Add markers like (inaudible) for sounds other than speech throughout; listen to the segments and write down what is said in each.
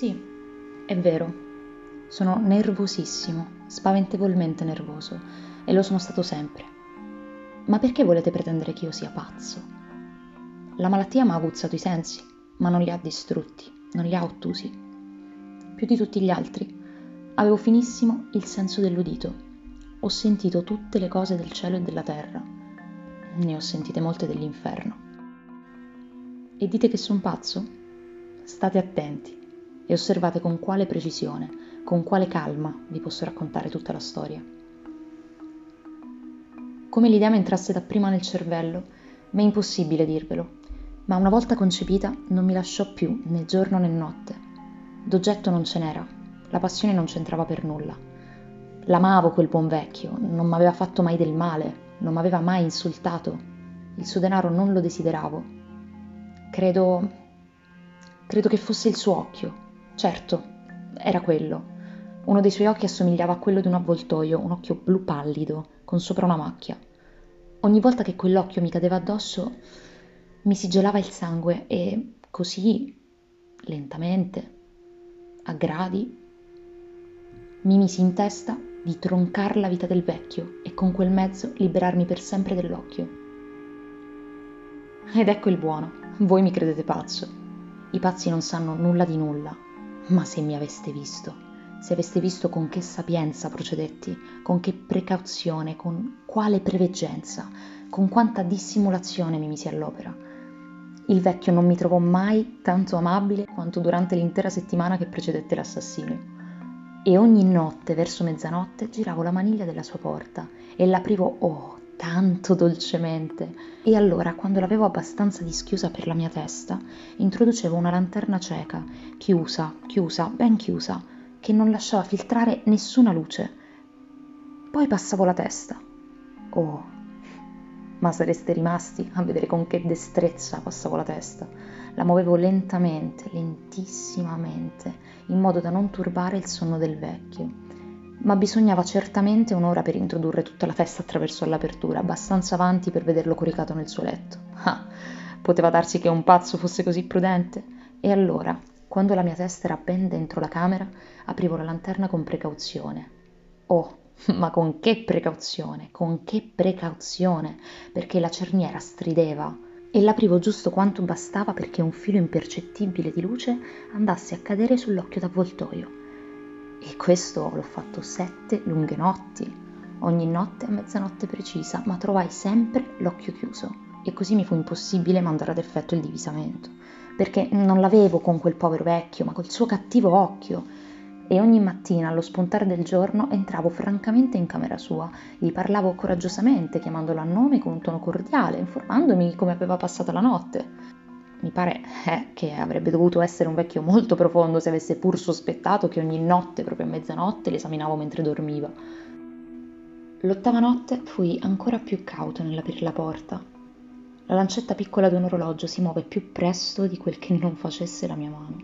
Sì, è vero. Sono nervosissimo, spaventevolmente nervoso, e lo sono stato sempre. Ma perché volete pretendere che io sia pazzo? La malattia mi ha aguzzato i sensi, ma non li ha distrutti, non li ha ottusi. Più di tutti gli altri, avevo finissimo il senso dell'udito. Ho sentito tutte le cose del cielo e della terra. Ne ho sentite molte dell'inferno. E dite che sono pazzo? State attenti e osservate con quale precisione, con quale calma vi posso raccontare tutta la storia. Come l'idea mi entrasse dapprima nel cervello, mi è impossibile dirvelo, ma una volta concepita non mi lasciò più né giorno né notte. D'oggetto non ce n'era, la passione non c'entrava per nulla. L'amavo quel buon vecchio, non m'aveva fatto mai del male, non m'aveva mai insultato. Il suo denaro non lo desideravo. Credo. credo che fosse il suo occhio. Certo, era quello. Uno dei suoi occhi assomigliava a quello di un avvoltoio, un occhio blu pallido, con sopra una macchia. Ogni volta che quell'occhio mi cadeva addosso, mi si gelava il sangue e così, lentamente, a gradi, mi misi in testa di troncar la vita del vecchio e con quel mezzo liberarmi per sempre dell'occhio. Ed ecco il buono, voi mi credete pazzo. I pazzi non sanno nulla di nulla, ma se mi aveste visto se aveste visto con che sapienza procedetti, con che precauzione, con quale preveggenza, con quanta dissimulazione mi misi all'opera. Il vecchio non mi trovò mai tanto amabile quanto durante l'intera settimana che precedette l'assassinio. E ogni notte, verso mezzanotte, giravo la maniglia della sua porta e l'aprivo, oh, tanto dolcemente. E allora, quando l'avevo abbastanza dischiusa per la mia testa, introducevo una lanterna cieca, chiusa, chiusa, ben chiusa, che non lasciava filtrare nessuna luce. Poi passavo la testa. Oh, ma sareste rimasti a vedere con che destrezza passavo la testa. La muovevo lentamente, lentissimamente, in modo da non turbare il sonno del vecchio. Ma bisognava certamente un'ora per introdurre tutta la testa attraverso l'apertura, abbastanza avanti per vederlo coricato nel suo letto. Ah, poteva darsi che un pazzo fosse così prudente? E allora, quando la mia testa era ben dentro la camera, aprivo la lanterna con precauzione. Oh, ma con che precauzione, con che precauzione, perché la cerniera strideva e l'aprivo giusto quanto bastava perché un filo impercettibile di luce andasse a cadere sull'occhio d'avvoltoio. E questo l'ho fatto sette lunghe notti, ogni notte a mezzanotte precisa, ma trovai sempre l'occhio chiuso e così mi fu impossibile mandare ad effetto il divisamento perché non l'avevo con quel povero vecchio, ma col suo cattivo occhio. E ogni mattina, allo spuntare del giorno, entravo francamente in camera sua, gli parlavo coraggiosamente, chiamandolo a nome con un tono cordiale, informandomi come aveva passato la notte. Mi pare eh, che avrebbe dovuto essere un vecchio molto profondo se avesse pur sospettato che ogni notte, proprio a mezzanotte, l'esaminavo mentre dormiva. L'ottava notte fui ancora più cauto nell'aprire la porta la lancetta piccola di un orologio si muove più presto di quel che non facesse la mia mano.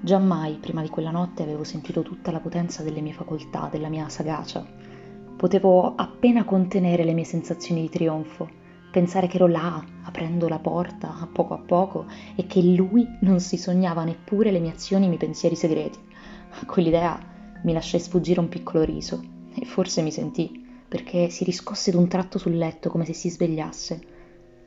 Giammai prima di quella notte avevo sentito tutta la potenza delle mie facoltà, della mia sagacia. Potevo appena contenere le mie sensazioni di trionfo, pensare che ero là, aprendo la porta a poco a poco, e che lui non si sognava neppure le mie azioni e i miei pensieri segreti. A quell'idea mi lasciai sfuggire un piccolo riso, e forse mi sentì, perché si riscosse d'un tratto sul letto come se si svegliasse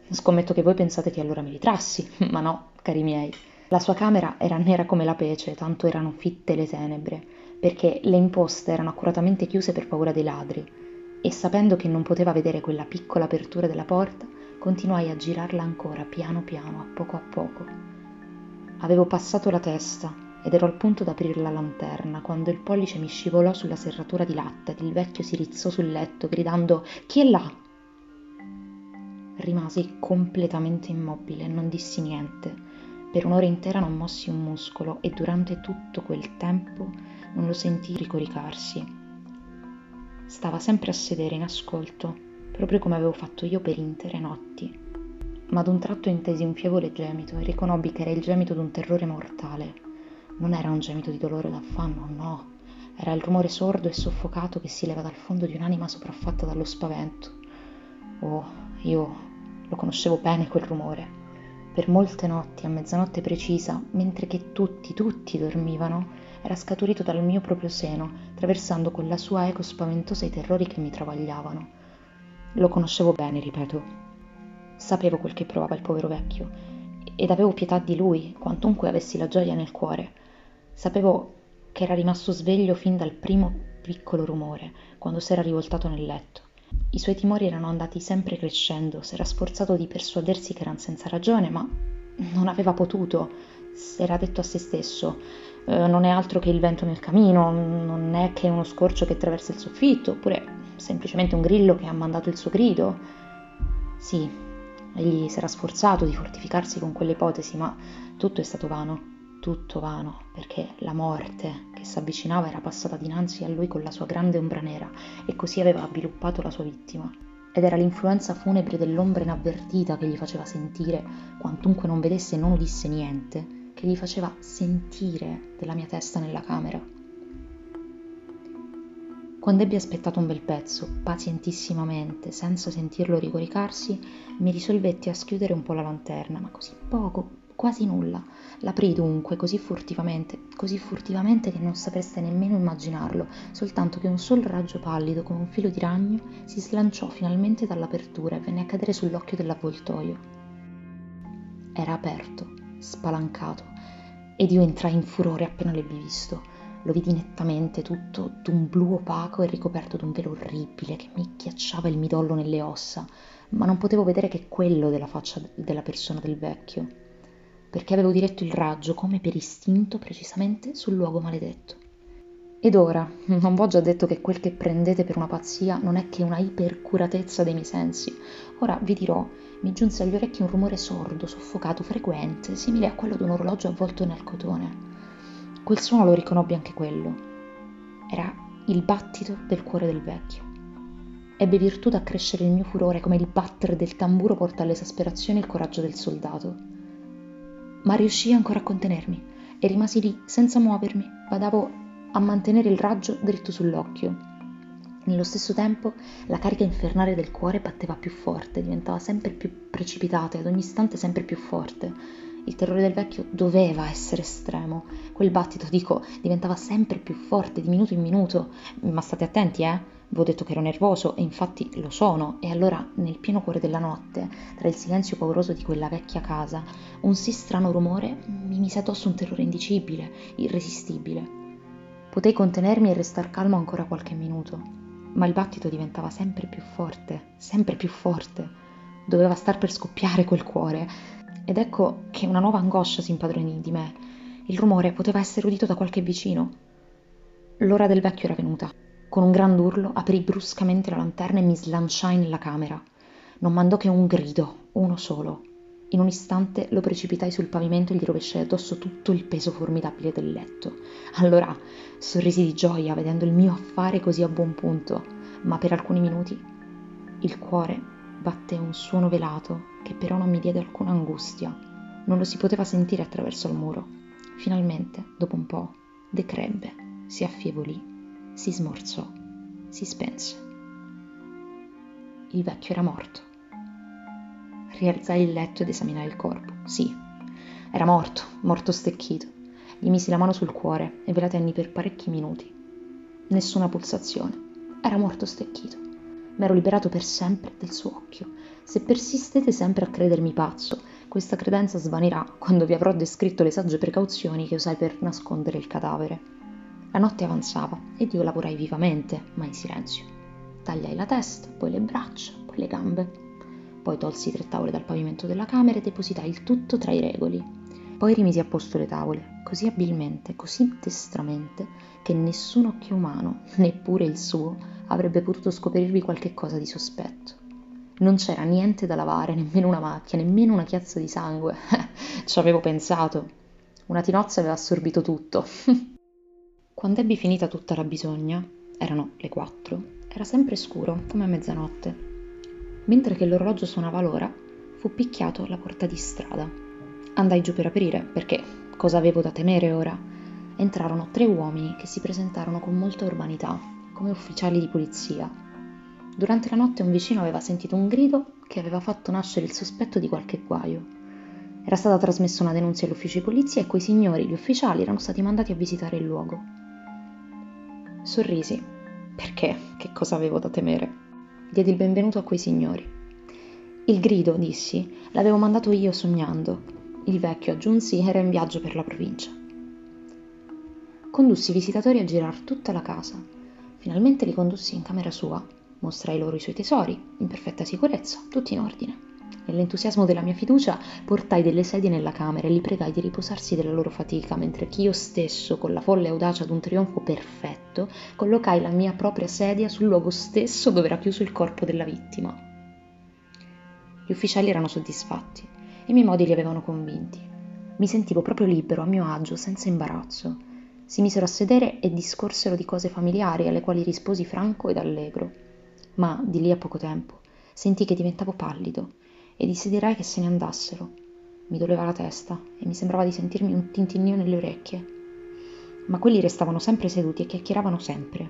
Scommetto che voi pensate che allora mi ritrassi, (laughs) ma no, cari miei. La sua camera era nera come la pece, tanto erano fitte le tenebre, perché le imposte erano accuratamente chiuse per paura dei ladri, e sapendo che non poteva vedere quella piccola apertura della porta, continuai a girarla ancora piano piano, a poco a poco. Avevo passato la testa ed ero al punto d'aprir la lanterna quando il pollice mi scivolò sulla serratura di latta ed il vecchio si rizzò sul letto gridando Chi è là? Rimasi completamente immobile, non dissi niente. Per un'ora intera non mossi un muscolo e durante tutto quel tempo non lo sentii ricoricarsi. Stava sempre a sedere in ascolto, proprio come avevo fatto io per intere notti. Ma ad un tratto intesi un fievole gemito e riconobbi che era il gemito d'un terrore mortale. Non era un gemito di dolore o d'affanno, no. Era il rumore sordo e soffocato che si leva dal fondo di un'anima sopraffatta dallo spavento. Oh, io lo conoscevo bene quel rumore. per molte notti, a mezzanotte precisa, mentre che tutti, tutti dormivano, era scaturito dal mio proprio seno, attraversando con la sua eco spaventosa i terrori che mi travagliavano. Lo conoscevo bene, ripeto. Sapevo quel che provava il povero vecchio, ed avevo pietà di lui, quantunque avessi la gioia nel cuore. Sapevo che era rimasto sveglio fin dal primo piccolo rumore, quando s'era rivoltato nel letto. I suoi timori erano andati sempre crescendo, s'era sforzato di persuadersi che eran senza ragione, ma non aveva potuto. S'era detto a se stesso: eh, non è altro che il vento nel camino, non è che uno scorcio che attraversa il soffitto, oppure semplicemente un grillo che ha mandato il suo grido. Sì, egli s'era sforzato di fortificarsi con quelle ipotesi, ma tutto è stato vano tutto vano, perché la morte che s'avvicinava era passata dinanzi a lui con la sua grande ombra nera e così aveva avviluppato la sua vittima. Ed era l'influenza funebre dell'ombra inavvertita che gli faceva sentire, quantunque non vedesse e non udisse niente, che gli faceva sentire della mia testa nella camera. Quando ebbi aspettato un bel pezzo, pazientissimamente, senza sentirlo rigoricarsi, mi risolvetti a schiudere un po' la lanterna, ma così poco, quasi nulla. L'aprì dunque così furtivamente, così furtivamente che non sapreste nemmeno immaginarlo, soltanto che un sol raggio pallido come un filo di ragno si slanciò finalmente dall'apertura e venne a cadere sull'occhio dell'avvoltoio. Era aperto, spalancato, ed io entrai in furore appena l'ebbi visto. Lo vidi nettamente, tutto d'un blu opaco e ricoperto d'un velo orribile che mi ghiacciava il midollo nelle ossa, ma non potevo vedere che quello della faccia della persona del vecchio perché avevo diretto il raggio, come per istinto, precisamente sul luogo maledetto. Ed ora, non v'ho già detto che quel che prendete per una pazzia non è che una ipercuratezza dei miei sensi. Ora vi dirò, mi giunse agli orecchi un rumore sordo, soffocato, frequente, simile a quello di un orologio avvolto nel cotone. Quel suono lo riconobbi anche quello. Era il battito del cuore del vecchio. Ebbe virtù d'accrescere il mio furore come il battere del tamburo porta all'esasperazione il coraggio del soldato ma riuscii ancora a contenermi e rimasi lì senza muovermi, badavo a mantenere il raggio dritto sull'occhio. Nello stesso tempo la carica infernale del cuore batteva più forte, diventava sempre più precipitata e ad ogni istante sempre più forte. Il terrore del vecchio doveva essere estremo. Quel battito, dico, diventava sempre più forte di minuto in minuto. Ma state attenti, eh? V'ho detto che ero nervoso e infatti lo sono, e allora nel pieno cuore della notte, tra il silenzio pauroso di quella vecchia casa, un sì strano rumore mi mise addosso un terrore indicibile, irresistibile. Potei contenermi e restar calmo ancora qualche minuto, ma il battito diventava sempre più forte, sempre più forte. Doveva star per scoppiare quel cuore. Ed ecco che una nuova angoscia si impadronì di me. Il rumore poteva essere udito da qualche vicino. L'ora del vecchio era venuta. Con un gran urlo aprì bruscamente la lanterna e mi slanciai nella camera. Non mandò che un grido, uno solo. In un istante lo precipitai sul pavimento e gli rovesciai addosso tutto il peso formidabile del letto. Allora sorrisi di gioia vedendo il mio affare così a buon punto, ma per alcuni minuti il cuore batté un suono velato che però non mi diede alcuna angustia. Non lo si poteva sentire attraverso il muro. Finalmente, dopo un po', decrebbe, si affievolì si smorzò, si spense. Il vecchio era morto. Rialzai il letto ed esaminai il corpo. Sì, era morto, morto stecchito. Gli misi la mano sul cuore e ve la tenni per parecchi minuti. Nessuna pulsazione. Era morto stecchito. M'ero liberato per sempre del suo occhio. Se persistete sempre a credermi pazzo, questa credenza svanirà quando vi avrò descritto le sagge precauzioni che usai per nascondere il cadavere. La notte avanzava ed io lavorai vivamente, ma in silenzio. Tagliai la testa, poi le braccia, poi le gambe. Poi tolsi tre tavole dal pavimento della camera e depositai il tutto tra i regoli. Poi rimisi a posto le tavole, così abilmente, così destramente, che nessun occhio umano, neppure il suo, avrebbe potuto scoprirvi qualche cosa di sospetto. Non c'era niente da lavare, nemmeno una macchia, nemmeno una chiazza di sangue. (laughs) Ci avevo pensato. Una tinozza aveva assorbito tutto. (laughs) Quando ebbi finita tutta la bisogna, erano le quattro, era sempre scuro, come a mezzanotte. Mentre che l'orologio suonava l'ora, fu picchiato alla porta di strada. Andai giù per aprire, perché cosa avevo da temere ora? Entrarono tre uomini che si presentarono con molta urbanità, come ufficiali di polizia. Durante la notte un vicino aveva sentito un grido che aveva fatto nascere il sospetto di qualche guaio. Era stata trasmessa una denunzia agli uffici di polizia e quei signori, gli ufficiali, erano stati mandati a visitare il luogo. Sorrisi. Perché? Che cosa avevo da temere? Diedi il benvenuto a quei signori. Il grido, dissi, l'avevo mandato io sognando. Il vecchio, aggiunsi, era in viaggio per la provincia. Condussi i visitatori a girar tutta la casa. Finalmente li condussi in camera sua. Mostrai loro i suoi tesori, in perfetta sicurezza, tutti in ordine. Nell'entusiasmo della mia fiducia portai delle sedie nella camera e li pregai di riposarsi della loro fatica, mentre che io stesso, con la folle audacia d'un trionfo perfetto, collocai la mia propria sedia sul luogo stesso dove era chiuso il corpo della vittima. Gli ufficiali erano soddisfatti, i miei modi li avevano convinti. Mi sentivo proprio libero, a mio agio, senza imbarazzo. Si misero a sedere e discorsero di cose familiari alle quali risposi franco ed allegro. Ma di lì a poco tempo sentii che diventavo pallido e desiderai che se ne andassero. Mi doleva la testa e mi sembrava di sentirmi un tintinnio nelle orecchie. Ma quelli restavano sempre seduti e chiacchieravano sempre.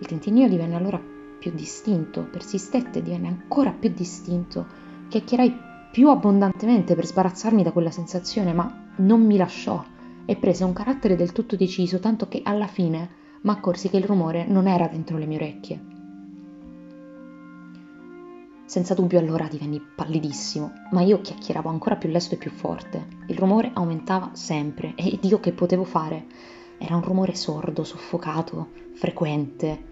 Il tintinnio divenne allora più distinto, persistette e divenne ancora più distinto. Chiacchierai più abbondantemente per sbarazzarmi da quella sensazione, ma non mi lasciò e prese un carattere del tutto deciso, tanto che alla fine m'accorsi che il rumore non era dentro le mie orecchie, senza dubbio allora divenni pallidissimo, ma io chiacchieravo ancora più lesto e più forte. Il rumore aumentava sempre e io che potevo fare? Era un rumore sordo, soffocato, frequente,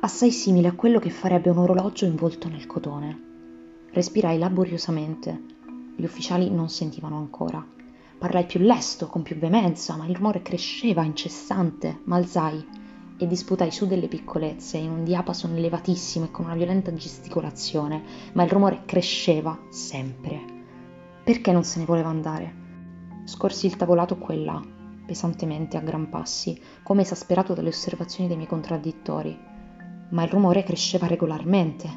assai simile a quello che farebbe un orologio involto nel cotone. Respirai laboriosamente. Gli ufficiali non sentivano ancora. Parlai più lesto, con più veemenza, ma il rumore cresceva incessante. M'alzai e disputai su delle piccolezze in un diapason elevatissimo e con una violenta gesticolazione, ma il rumore cresceva sempre. Perché non se ne voleva andare? Scorsi il tavolato qua e là, pesantemente a gran passi, come esasperato dalle osservazioni dei miei contraddittori. Ma il rumore cresceva regolarmente.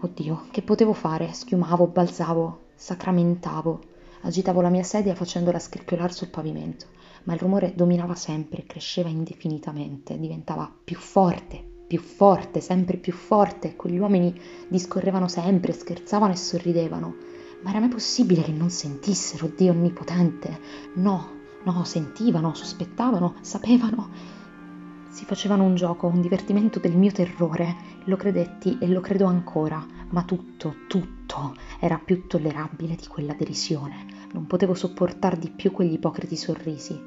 Oddio, che potevo fare? Schiumavo, balzavo, sacramentavo, agitavo la mia sedia facendola scricchiolare sul pavimento ma il rumore dominava sempre, cresceva indefinitamente, diventava più forte, più forte, sempre più forte. Quegli uomini discorrevano sempre, scherzavano e sorridevano. Ma era mai possibile che non sentissero Dio Onnipotente? No, no, sentivano, sospettavano, sapevano. Si facevano un gioco, un divertimento del mio terrore. Lo credetti e lo credo ancora, ma tutto, tutto era più tollerabile di quella derisione. Non potevo sopportar di più quegli ipocriti sorrisi.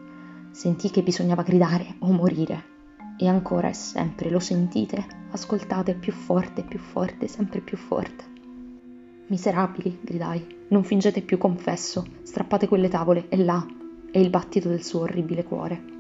Sentii che bisognava gridare o morire. E ancora e sempre lo sentite, ascoltate più forte, più forte, sempre più forte. Miserabili, gridai, non fingete più confesso, strappate quelle tavole, e là è il battito del suo orribile cuore.